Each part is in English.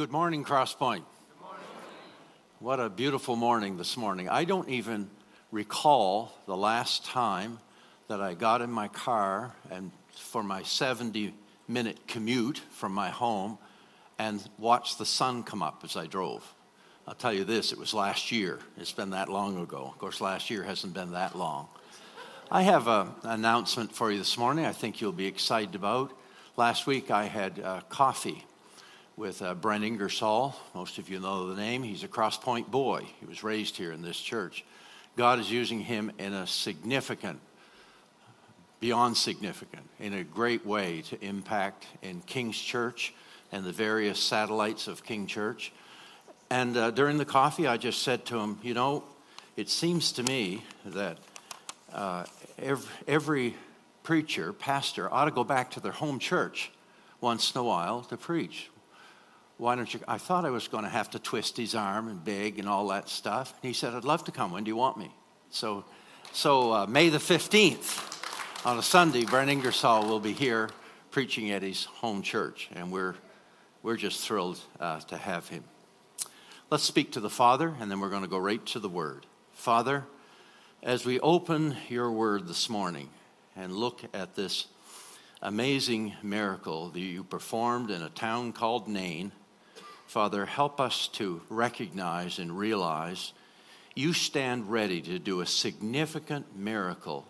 Good morning, Crosspoint. Good morning. What a beautiful morning this morning. I don't even recall the last time that I got in my car and for my 70 minute commute from my home and watched the sun come up as I drove. I'll tell you this, it was last year. It's been that long ago. Of course, last year hasn't been that long. I have an announcement for you this morning I think you'll be excited about. Last week I had uh, coffee with uh, Brent Ingersoll. Most of you know the name. He's a Crosspoint boy. He was raised here in this church. God is using him in a significant, beyond significant, in a great way to impact in King's Church and the various satellites of King Church. And uh, during the coffee, I just said to him, You know, it seems to me that uh, every, every preacher, pastor, ought to go back to their home church once in a while to preach why don't you? I thought I was going to have to twist his arm and beg and all that stuff. And he said, I'd love to come. When do you want me? So, so uh, May the 15th, on a Sunday, Brent Ingersoll will be here preaching at his home church. And we're, we're just thrilled uh, to have him. Let's speak to the Father, and then we're going to go right to the Word. Father, as we open your Word this morning and look at this amazing miracle that you performed in a town called Nain, Father, help us to recognize and realize you stand ready to do a significant miracle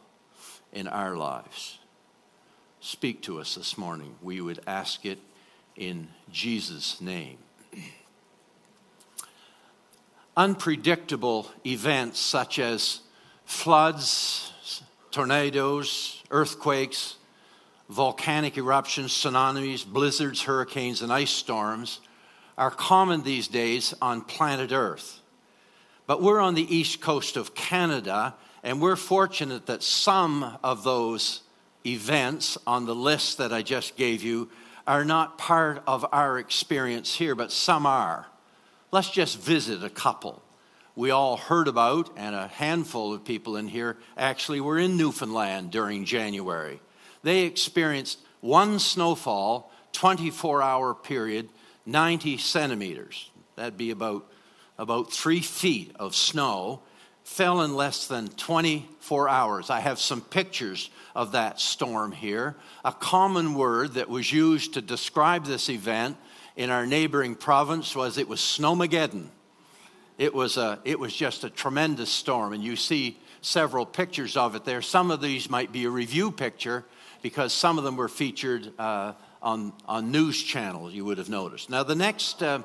in our lives. Speak to us this morning. We would ask it in Jesus' name. Unpredictable events such as floods, tornadoes, earthquakes, volcanic eruptions, tsunamis, blizzards, hurricanes, and ice storms are common these days on planet Earth. But we're on the east coast of Canada, and we're fortunate that some of those events on the list that I just gave you are not part of our experience here, but some are. Let's just visit a couple. We all heard about, and a handful of people in here actually were in Newfoundland during January. They experienced one snowfall, 24 hour period 90 centimeters. That'd be about, about three feet of snow. Fell in less than 24 hours. I have some pictures of that storm here. A common word that was used to describe this event in our neighboring province was it was snowmageddon. It was, a, it was just a tremendous storm, and you see several pictures of it there. Some of these might be a review picture because some of them were featured uh, on, on news channels, you would have noticed. Now, the next uh,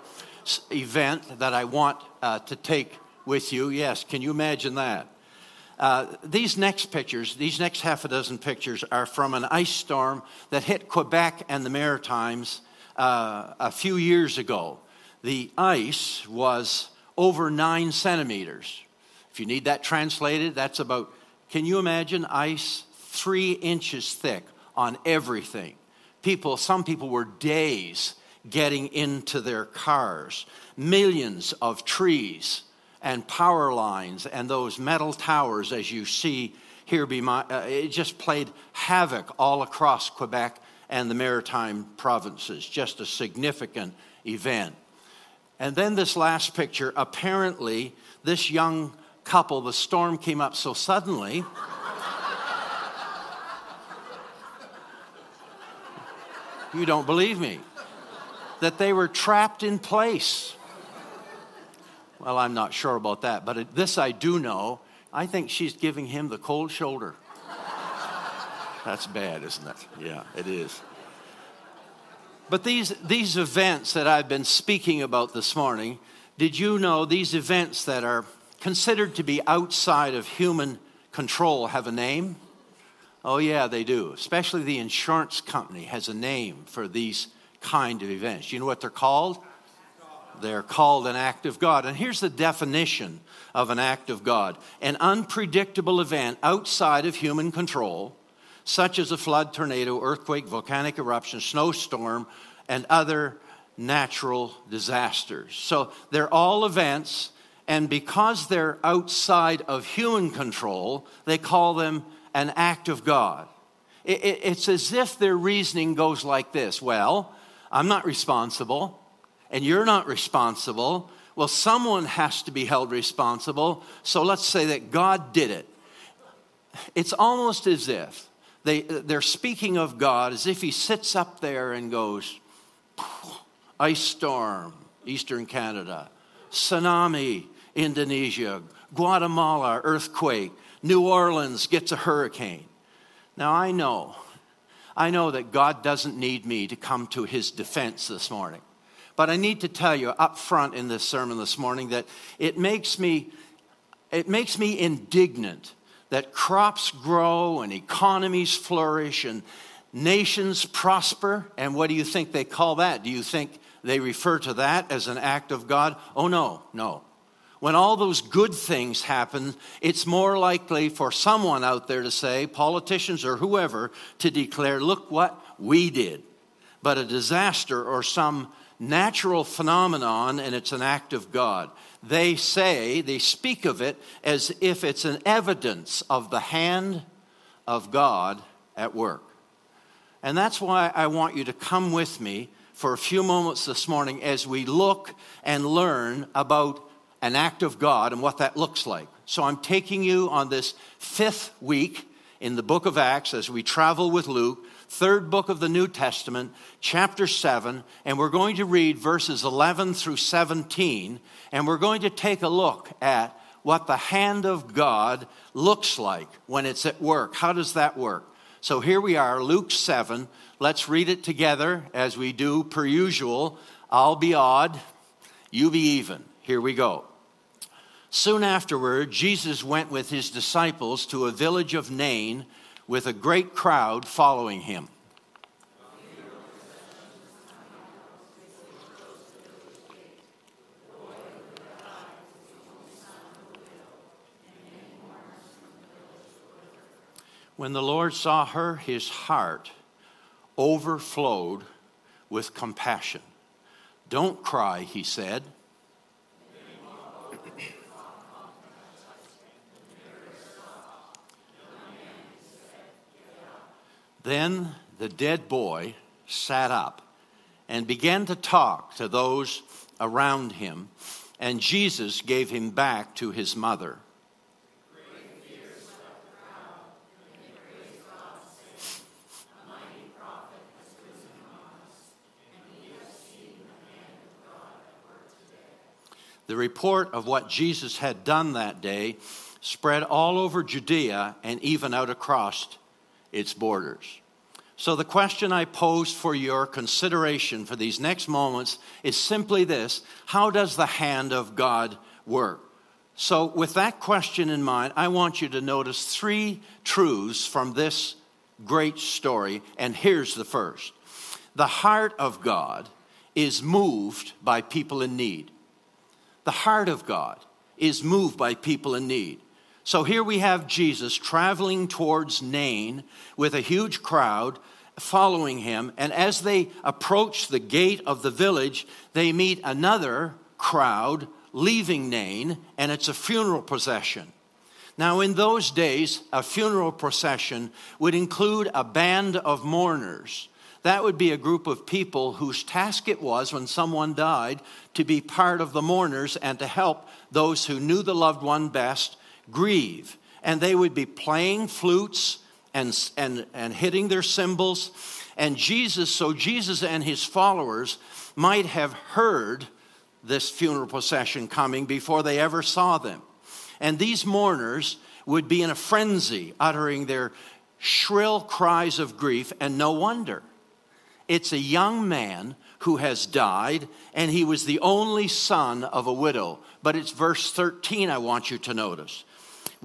event that I want uh, to take with you, yes, can you imagine that? Uh, these next pictures, these next half a dozen pictures, are from an ice storm that hit Quebec and the Maritimes uh, a few years ago. The ice was over nine centimeters. If you need that translated, that's about, can you imagine ice three inches thick on everything? People, some people were days getting into their cars. Millions of trees and power lines and those metal towers, as you see here, be my, uh, it just played havoc all across Quebec and the maritime provinces. Just a significant event. And then this last picture, apparently, this young couple, the storm came up so suddenly. You don't believe me. That they were trapped in place. Well, I'm not sure about that, but this I do know. I think she's giving him the cold shoulder. That's bad, isn't it? Yeah, it is. But these, these events that I've been speaking about this morning, did you know these events that are considered to be outside of human control have a name? Oh, yeah, they do. Especially the insurance company has a name for these kind of events. You know what they're called? They're called an act of God. And here's the definition of an act of God an unpredictable event outside of human control, such as a flood, tornado, earthquake, volcanic eruption, snowstorm, and other natural disasters. So they're all events, and because they're outside of human control, they call them an act of God. It, it, it's as if their reasoning goes like this Well, I'm not responsible. and you're not responsible, well, someone has to be held responsible. So let's say that God did it. It's almost as if they, they're speaking of God as if He sits up there and goes, ice storm, eastern Canada, tsunami, Indonesia, Guatemala, earthquake, New Orleans gets a hurricane. Now I know, I know that God doesn't need me to come to his defense this morning. But I need to tell you up front in this sermon this morning that it makes me it makes me indignant that crops grow and economies flourish and nations prosper. And what do you think they call that? Do you think they refer to that as an act of God? Oh, no, no. When all those good things happen, it's more likely for someone out there to say, politicians or whoever, to declare, look what we did. But a disaster or some natural phenomenon and it's an act of God. They say, they speak of it as if it's an evidence of the hand of God at work. And that's why I want you to come with me for a few moments this morning as we look and learn about an act of God and what that looks like. So I'm taking you on this fifth week in the book of Acts as we travel with Luke third book of the New Testament, chapter 7, and we're going to read verses 11 through 17, and we're going to take a look at what the hand of God looks like when it's at work. How does that work? So here we are, Luke 7. Let's read it together as we do per usual. I'll be odd, you be even. Here we go. Soon afterward, Jesus went with his disciples to a village of Nain with a great crowd following him. When the Lord saw her, his heart overflowed with compassion. Don't cry, he said. Then the dead boy sat up and began to talk to those around him, and Jesus gave him back to his mother. The report of what Jesus had done that day spread all over Judea and even out across its borders. So, the question I pose for your consideration for these next moments is simply this How does the hand of God work? So, with that question in mind, I want you to notice three truths from this great story, and here's the first The heart of God is moved by people in need. The heart of God is moved by people in need. So here we have Jesus traveling towards Nain with a huge crowd following him. And as they approach the gate of the village, they meet another crowd leaving Nain, and it's a funeral procession. Now, in those days, a funeral procession would include a band of mourners. That would be a group of people whose task it was, when someone died, to be part of the mourners and to help those who knew the loved one best grieve. And they would be playing flutes and, and, and hitting their cymbals. And Jesus, so Jesus and his followers might have heard this funeral procession coming before they ever saw them. And these mourners would be in a frenzy, uttering their shrill cries of grief, and no wonder. It's a young man who has died, and he was the only son of a widow. But it's verse 13 I want you to notice.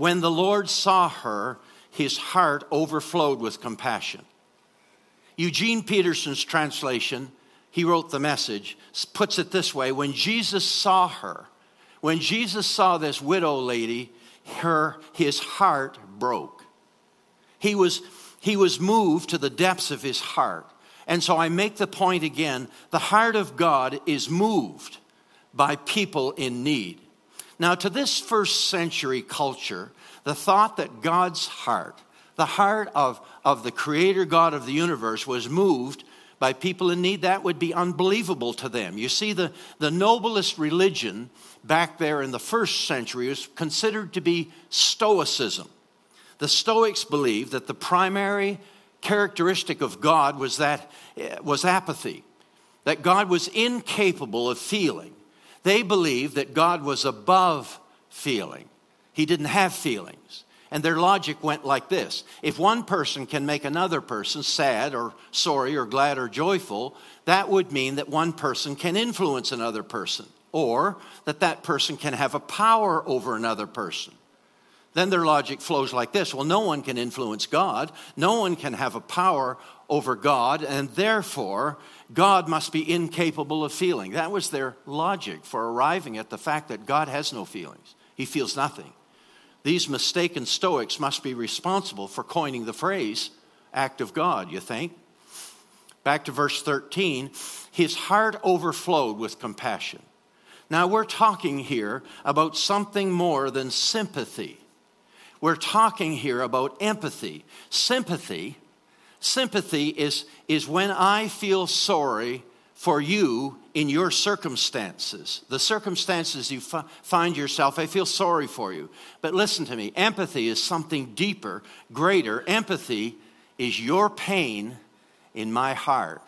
When the Lord saw her, his heart overflowed with compassion. Eugene Peterson's translation, he wrote the message, puts it this way When Jesus saw her, when Jesus saw this widow lady, her, his heart broke. He was, he was moved to the depths of his heart. And so I make the point again the heart of God is moved by people in need. Now, to this first century culture, the thought that God's heart, the heart of, of the creator God of the universe, was moved by people in need, that would be unbelievable to them. You see, the, the noblest religion back there in the first century was considered to be Stoicism. The Stoics believed that the primary characteristic of God was that eh, was apathy, that God was incapable of feeling. They believed that God was above feeling. He didn't have feelings. And their logic went like this if one person can make another person sad or sorry or glad or joyful, that would mean that one person can influence another person, or that that person can have a power over another person. Then their logic flows like this well, no one can influence God, no one can have a power over God, and therefore God must be incapable of feeling. That was their logic for arriving at the fact that God has no feelings, He feels nothing. These mistaken Stoics must be responsible for coining the phrase act of God, you think? Back to verse 13, his heart overflowed with compassion. Now, we're talking here about something more than sympathy. We're talking here about empathy. Sympathy, sympathy is, is when I feel sorry for you in your circumstances, the circumstances you f- find yourself, I feel sorry for you. But listen to me empathy is something deeper, greater. Empathy is your pain in my heart.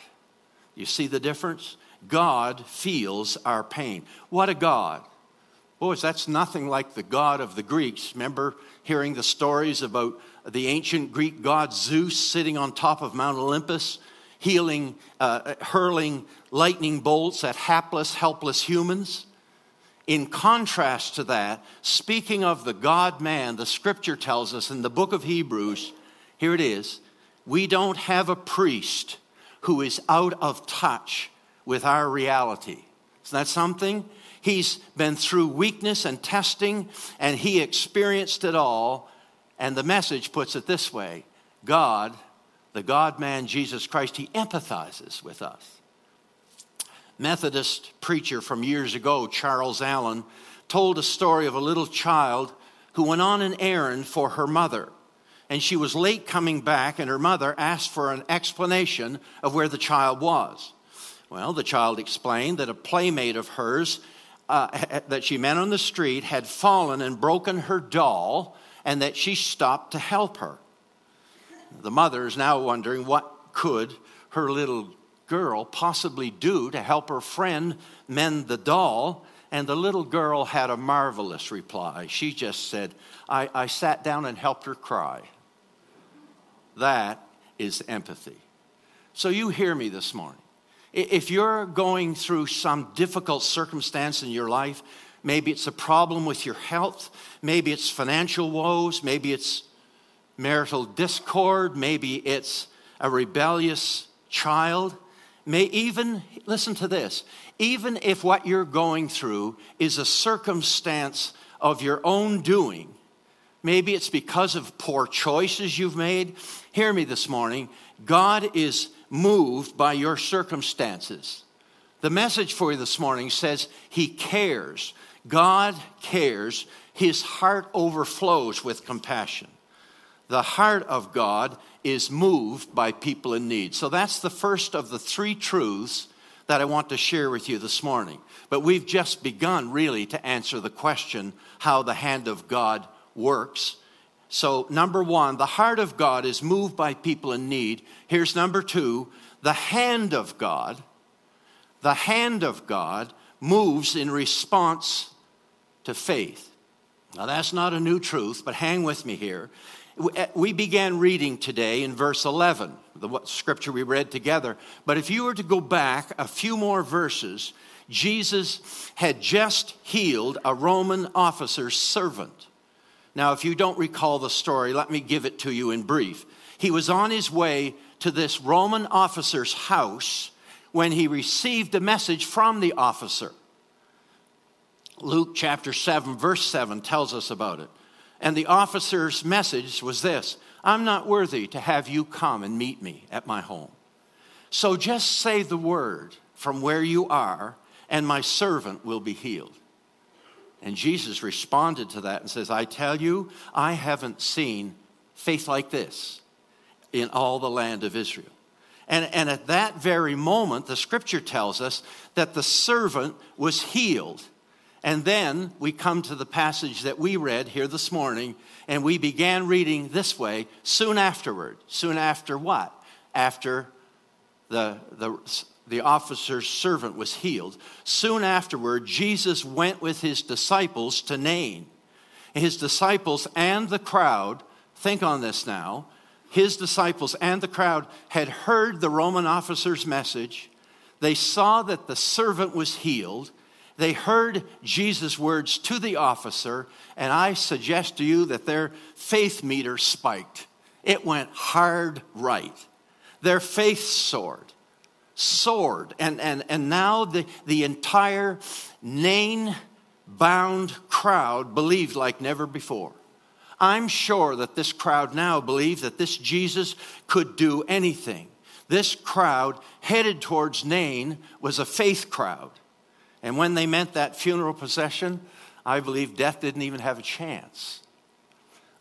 You see the difference? God feels our pain. What a God. Boys, that's nothing like the God of the Greeks. Remember hearing the stories about the ancient Greek god Zeus sitting on top of Mount Olympus? healing, uh, hurling lightning bolts at hapless, helpless humans. In contrast to that, speaking of the God man, the scripture tells us in the book of Hebrews, here it is, we don't have a priest who is out of touch with our reality. Isn't that something? He's been through weakness and testing, and he experienced it all. And the message puts it this way God the God man Jesus Christ, he empathizes with us. Methodist preacher from years ago, Charles Allen, told a story of a little child who went on an errand for her mother. And she was late coming back, and her mother asked for an explanation of where the child was. Well, the child explained that a playmate of hers uh, that she met on the street had fallen and broken her doll, and that she stopped to help her. The mother is now wondering what could her little girl possibly do to help her friend mend the doll. And the little girl had a marvelous reply. She just said, I, I sat down and helped her cry. That is empathy. So you hear me this morning. If you're going through some difficult circumstance in your life, maybe it's a problem with your health, maybe it's financial woes, maybe it's marital discord, maybe it's a rebellious child. May even, listen to this, even if what you're going through is a circumstance of your own doing, maybe it's because of poor choices you've made. Hear me this morning. God is moved by your circumstances. The message for you this morning says He cares. God cares. His heart overflows with compassion the heart of God is moved by people in need. So that's the first of the three truths that I want to share with you this morning. But we've just begun really to answer the question how the hand of God works. So, number one, the heart of God is moved by people in need. Here's number two the hand of God, the hand of God moves in response to faith. Now, that's not a new truth, but hang with me here. Eh, we began reading today in verse 11, the scripture we read together. But if you were to go back a few more verses, Jesus had just healed a Roman officer's servant. Now, if you don't recall the story, let me give it to you in brief. He was on his way to this Roman officer's house when he received a message from the officer. Luke chapter 7, verse 7 tells us about it. And the officer's message was this I'm not worthy to have you come and meet me at my home. So just say the word from where you are, and my servant will be healed. And Jesus responded to that and says, I tell you, I haven't seen faith like this in all the land of Israel. And, and at that very moment, the scripture tells us that the servant was healed. And then we come to the passage that we read here this morning, and we began reading this way soon afterward. Soon after what? After the, the, the officer's servant was healed. Soon afterward, Jesus went with his disciples to Nain. His disciples and the crowd, think on this now, his disciples and the crowd had heard the Roman officer's message. They saw that the servant was healed they heard Jesus' words to the officer, and I suggest to you that their faith meter spiked. It went hard right. Their faith soared, soared. And, and, and now the, the entire Nain bound crowd believed like never before. I'm sure that this crowd now believed that this Jesus could do anything. This crowd headed towards Nain was a faith crowd. And when they meant that funeral procession, I believe death didn't even have a chance.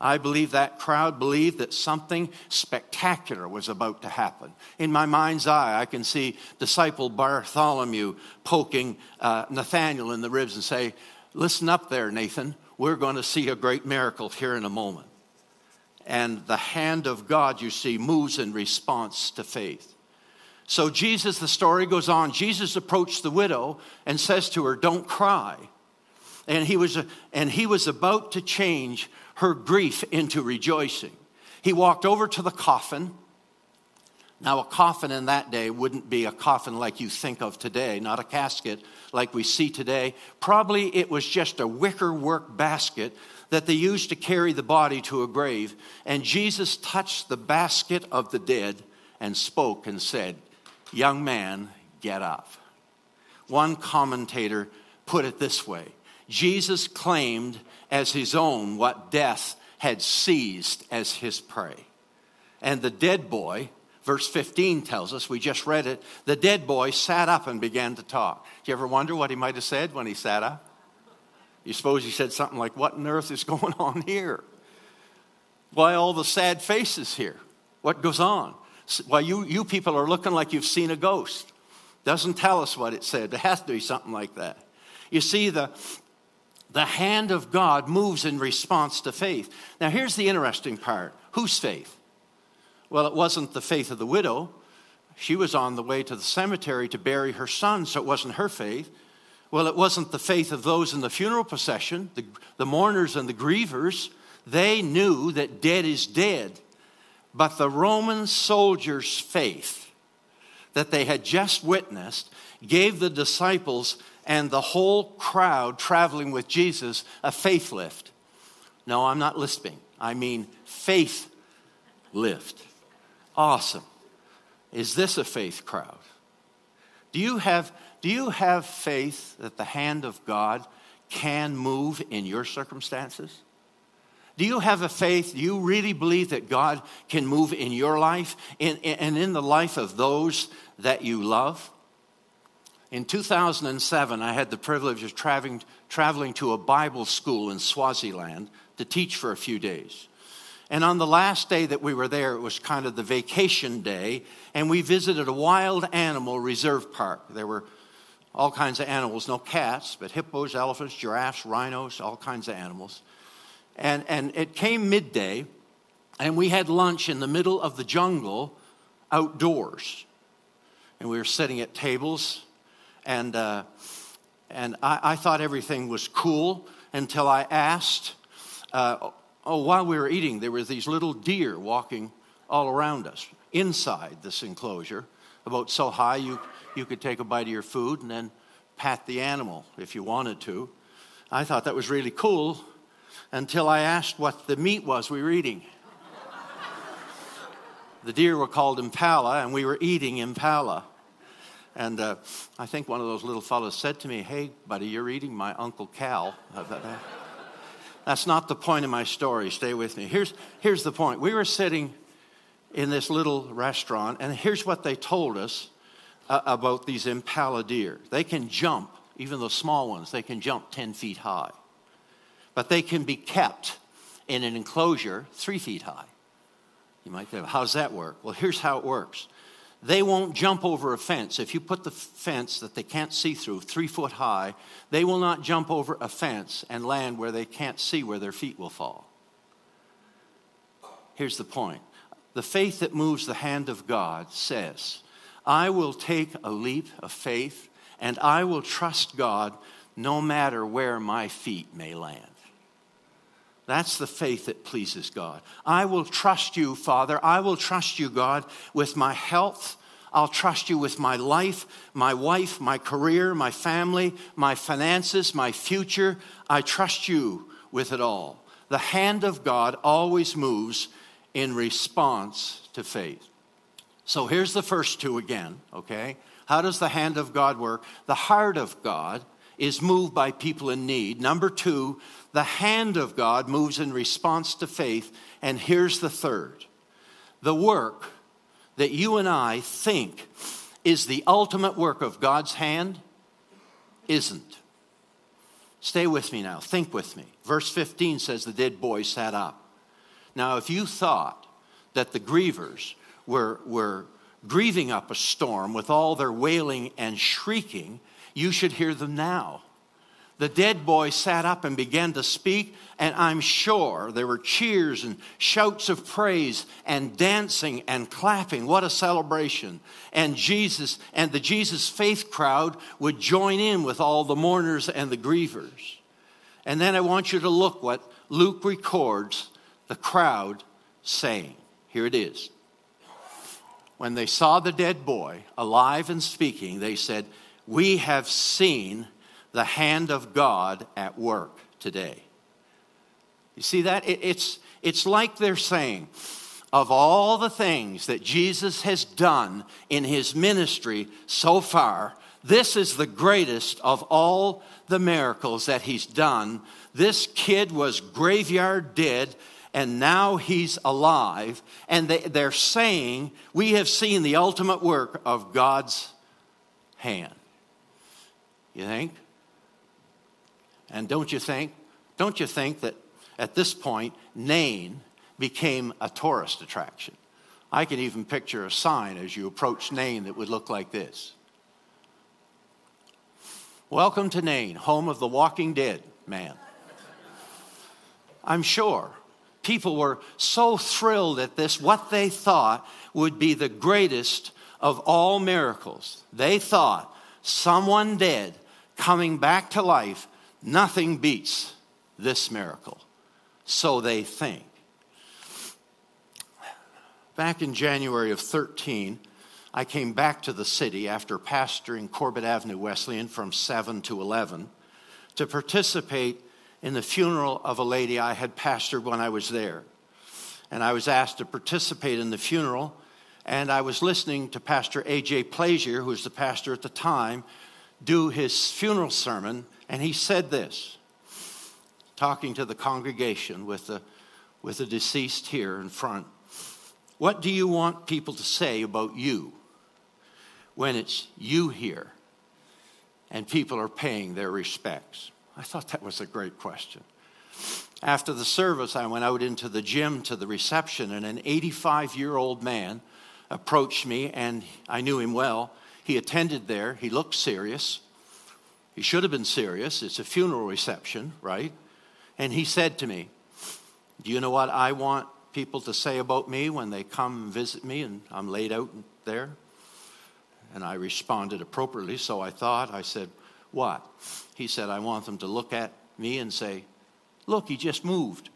I believe that crowd believed that something spectacular was about to happen. In my mind's eye, I can see disciple Bartholomew poking uh, Nathaniel in the ribs and say, Listen up there, Nathan. We're going to see a great miracle here in a moment. And the hand of God, you see, moves in response to faith. So, Jesus, the story goes on. Jesus approached the widow and says to her, Don't cry. And he was, and he was about to change her grief into rejoicing. He walked over to the coffin. Now, a coffin in that day wouldn't be a coffin like you think of today, not a casket like we see today. Probably it was just a wicker work basket that they used to carry the body to a grave. And Jesus touched the basket of the dead and spoke and said, Young man, get up. One commentator put it this way Jesus claimed as his own what death had seized as his prey. And the dead boy, verse 15 tells us, we just read it, the dead boy sat up and began to talk. Do you ever wonder what he might have said when he sat up? You suppose he said something like, What on earth is going on here? Why all the sad faces here? What goes on? Well, you, you people are looking like you've seen a ghost. Doesn't tell us what it said. It has to be something like that. You see, the, the hand of God moves in response to faith. Now, here's the interesting part whose faith? Well, it wasn't the faith of the widow. She was on the way to the cemetery to bury her son, so it wasn't her faith. Well, it wasn't the faith of those in the funeral procession, the, the mourners and the grievers. They knew that dead is dead. But the Roman soldiers' faith that they had just witnessed gave the disciples and the whole crowd traveling with Jesus a faith lift. No, I'm not lisping. I mean faith lift. Awesome. Is this a faith crowd? Do you have, do you have faith that the hand of God can move in your circumstances? Do you have a faith? Do you really believe that God can move in your life and in the life of those that you love? In 2007, I had the privilege of traveling, traveling to a Bible school in Swaziland to teach for a few days. And on the last day that we were there, it was kind of the vacation day, and we visited a wild animal reserve park. There were all kinds of animals, no cats, but hippos, elephants, giraffes, rhinos, all kinds of animals. And, and it came midday, and we had lunch in the middle of the jungle outdoors. And we were sitting at tables, and, uh, and I, I, thought everything was cool until I asked. Uh, oh, while we were eating, there were these little deer walking all around us inside this enclosure, about so high you, you could take a bite of your food and then pat the animal if you wanted to. I thought that was really cool until I asked what the meat was we were eating. the deer were called impala, and we were eating impala. And uh, I think one of those little fellows said to me, Hey, buddy, you're eating my Uncle Cal. That's not the point of my story. Stay with me. Here's, here's the point. We were sitting in this little restaurant, and here's what they told us uh, about these impala deer. They can jump, even the small ones, they can jump 10 feet high but they can be kept in an enclosure three feet high. You might think, how does that work? Well, here's how it works they won't jump over a fence. If you put the fence that they can't see through, three foot high, they will not jump over a fence and land where they can't see where their feet will fall. Here's the point the faith that moves the hand of God says, I will take a leap of faith and I will trust God no matter where my feet may land. That's the faith that pleases God. I will trust you, Father. I will trust you, God, with my health. I'll trust you with my life, my wife, my career, my family, my finances, my future. I trust you with it all. The hand of God always moves in response to faith. So here's the first two again, okay? How does the hand of God work? The heart of God is moved by people in need. Number two, the hand of God moves in response to faith. And here's the third the work that you and I think is the ultimate work of God's hand isn't. Stay with me now. Think with me. Verse 15 says the dead boy sat up. Now, if you thought that the grievers were, were grieving up a storm with all their wailing and shrieking, you should hear them now. The dead boy sat up and began to speak, and I'm sure there were cheers and shouts of praise and dancing and clapping. What a celebration. And Jesus and the Jesus faith crowd would join in with all the mourners and the grievers. And then I want you to look what Luke records the crowd saying. Here it is. When they saw the dead boy alive and speaking, they said, We have seen the hand of God at work today. You see that? it's, it's like they're saying, of all the things that Jesus has done in his ministry so far, this is the greatest of all the miracles that he's done. This kid was graveyard dead, and now he's alive. And they, they're saying, We have seen the ultimate work of God's hand. You think? And don't you think, don't you think that at this point, Nain became a tourist attraction? I can even picture a sign as you approach Nain that would look like this. Welcome to Nain, home of the walking dead man. I'm sure people were so thrilled at this, what they thought would be the greatest of all miracles. They thought someone dead coming back to life Nothing beats this miracle. So they think. Back in January of 13, I came back to the city after pastoring Corbett Avenue Wesleyan from 7 to 11 to participate in the funeral of a lady I had pastored when I was there. And I was asked to participate in the funeral, and I was listening to Pastor A.J. Plazier, who was the pastor at the time, do his funeral sermon and he said this, talking to the congregation with the, with the deceased here in front. What do you want people to say about you when it's you here and people are paying their respects? I thought that was a great question. After the service, I went out into the gym to the reception, and an 85 year old man approached me, and I knew him well. He attended there, he looked serious. He should have been serious. It's a funeral reception, right? And he said to me, Do you know what I want people to say about me when they come visit me and I'm laid out there? And I responded appropriately, so I thought, I said, What? He said, I want them to look at me and say, Look, he just moved.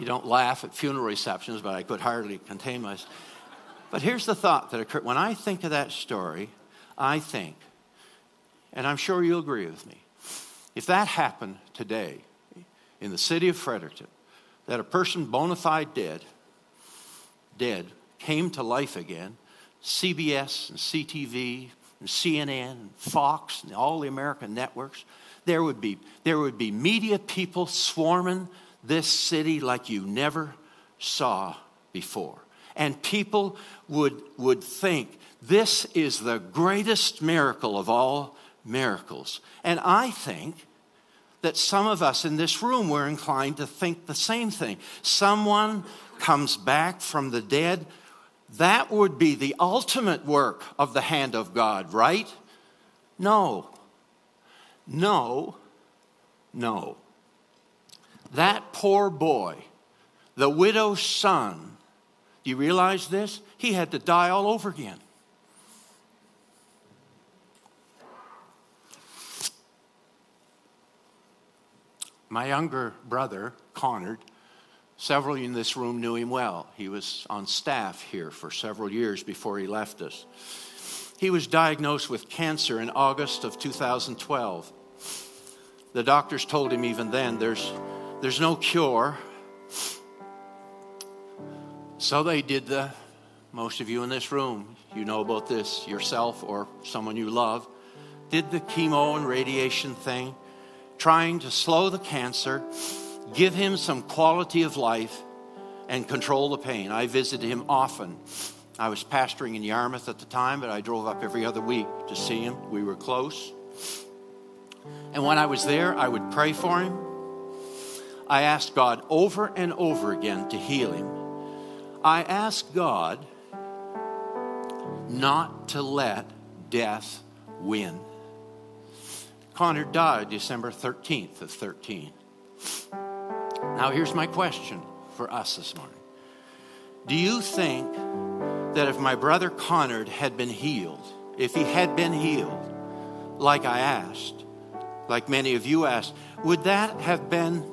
You don't laugh at funeral receptions, but I could hardly contain myself. But here's the thought that occurred. When I think of that story, I think, and I'm sure you'll agree with me, if that happened today in the city of Fredericton, that a person bona fide dead, dead, came to life again, CBS and CTV and CNN and Fox and all the American networks, there would be, there would be media people swarming this city like you never saw before and people would, would think this is the greatest miracle of all miracles. And I think that some of us in this room were inclined to think the same thing. Someone comes back from the dead. That would be the ultimate work of the hand of God, right? No. No. No. That poor boy, the widow's son, do you realize this? He had to die all over again. My younger brother, Connor, several in this room knew him well. He was on staff here for several years before he left us. He was diagnosed with cancer in August of 2012. The doctors told him even then there's, there's no cure. So they did the, most of you in this room, you know about this yourself or someone you love, did the chemo and radiation thing trying to slow the cancer, give him some quality of life, and control the pain. I visited him often. I was pastoring in Yarmouth at the time, but I drove up every other week to see him. We were close. And when I was there, I would pray for him. I asked God over and over again to heal him. I asked God not to let death win. Connor died December 13th of 13. Now, here's my question for us this morning Do you think that if my brother Connor had been healed, if he had been healed, like I asked, like many of you asked, would that have been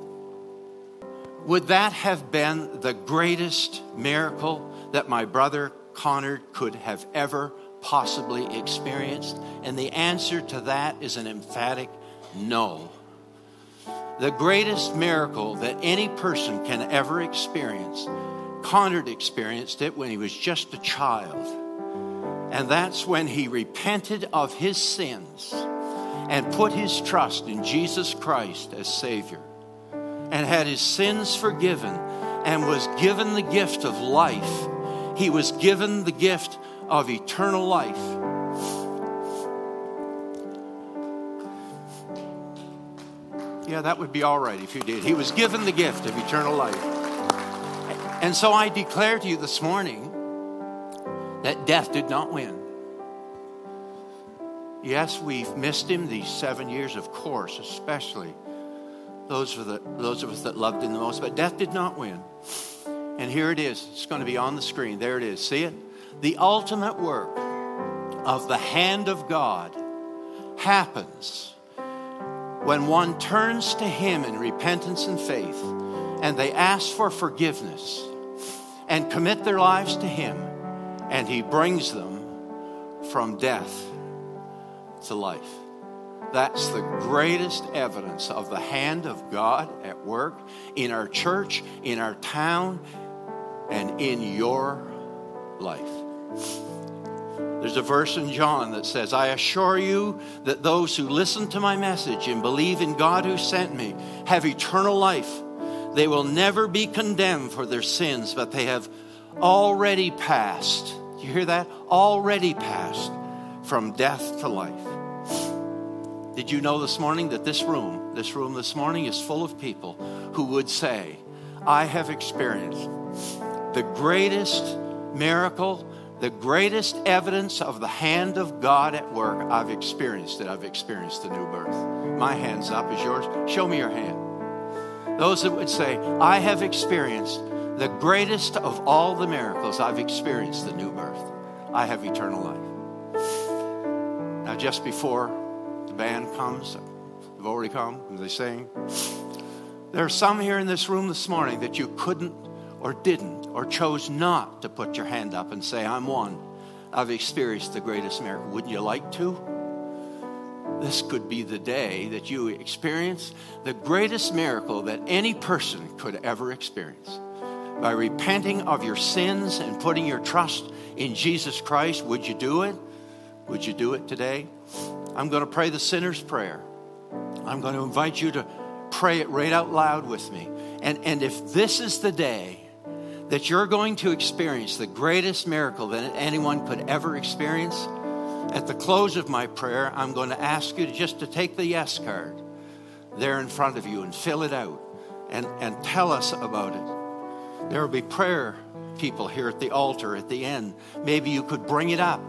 would that have been the greatest miracle that my brother Connor could have ever possibly experienced? And the answer to that is an emphatic no. The greatest miracle that any person can ever experience, Conrad experienced it when he was just a child. And that's when he repented of his sins and put his trust in Jesus Christ as Savior and had his sins forgiven and was given the gift of life. He was given the gift of eternal life. Yeah, that would be all right if you did. He was given the gift of eternal life. And so I declare to you this morning that death did not win. Yes, we've missed him these seven years, of course, especially those, the, those of us that loved him the most, but death did not win. And here it is. It's going to be on the screen. There it is. See it? the ultimate work of the hand of God happens when one turns to Him in repentance and faith and they ask for forgiveness and commit their lives to Him, and He brings them from death to life. That's the greatest evidence of the hand of God at work in our church, in our town, and in your life. There's a verse in John that says, I assure you that those who listen to my message and believe in God who sent me have eternal life. They will never be condemned for their sins, but they have already passed. You hear that? Already passed from death to life. Did you know this morning that this room, this room this morning is full of people who would say, I have experienced the greatest miracle the greatest evidence of the hand of God at work I've experienced that I've experienced the new birth. My hand's up is yours. Show me your hand. Those that would say, I have experienced the greatest of all the miracles, I've experienced the new birth. I have eternal life. Now, just before band comes, they've already come, they sing. There are some here in this room this morning that you couldn't or didn't or chose not to put your hand up and say, I'm one. I've experienced the greatest miracle. Wouldn't you like to? This could be the day that you experience the greatest miracle that any person could ever experience. By repenting of your sins and putting your trust in Jesus Christ, would you do it? Would you do it today? I'm going to pray the sinner's prayer. I'm going to invite you to pray it right out loud with me. And, and if this is the day that you're going to experience the greatest miracle that anyone could ever experience, at the close of my prayer, I'm going to ask you just to take the yes card. there in front of you and fill it out and, and tell us about it. There will be prayer people here at the altar at the end. Maybe you could bring it up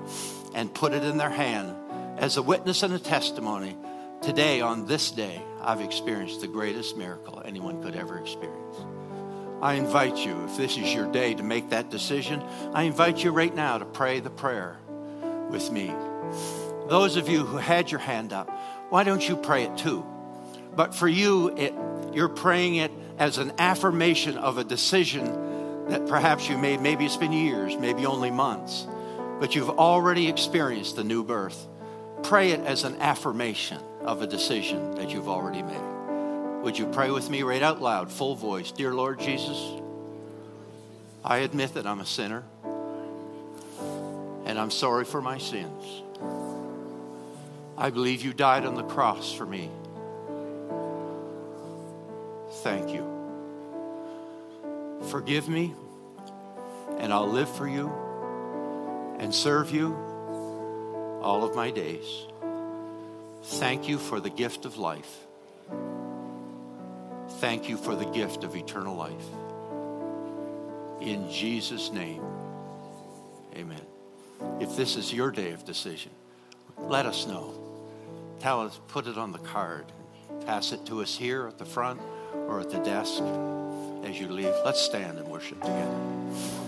and put it in their hand as a witness and a testimony. Today, on this day, I've experienced the greatest miracle anyone could ever experience. I invite you, if this is your day to make that decision, I invite you right now to pray the prayer with me. Those of you who had your hand up, why don't you pray it too? But for you, it, you're praying it as an affirmation of a decision that perhaps you made. Maybe it's been years, maybe only months, but you've already experienced the new birth. Pray it as an affirmation of a decision that you've already made. Would you pray with me right out loud, full voice? Dear Lord Jesus, I admit that I'm a sinner and I'm sorry for my sins. I believe you died on the cross for me. Thank you. Forgive me, and I'll live for you and serve you all of my days. Thank you for the gift of life. Thank you for the gift of eternal life. In Jesus' name, amen. If this is your day of decision, let us know. Tell us, put it on the card. Pass it to us here at the front or at the desk as you leave. Let's stand and worship together.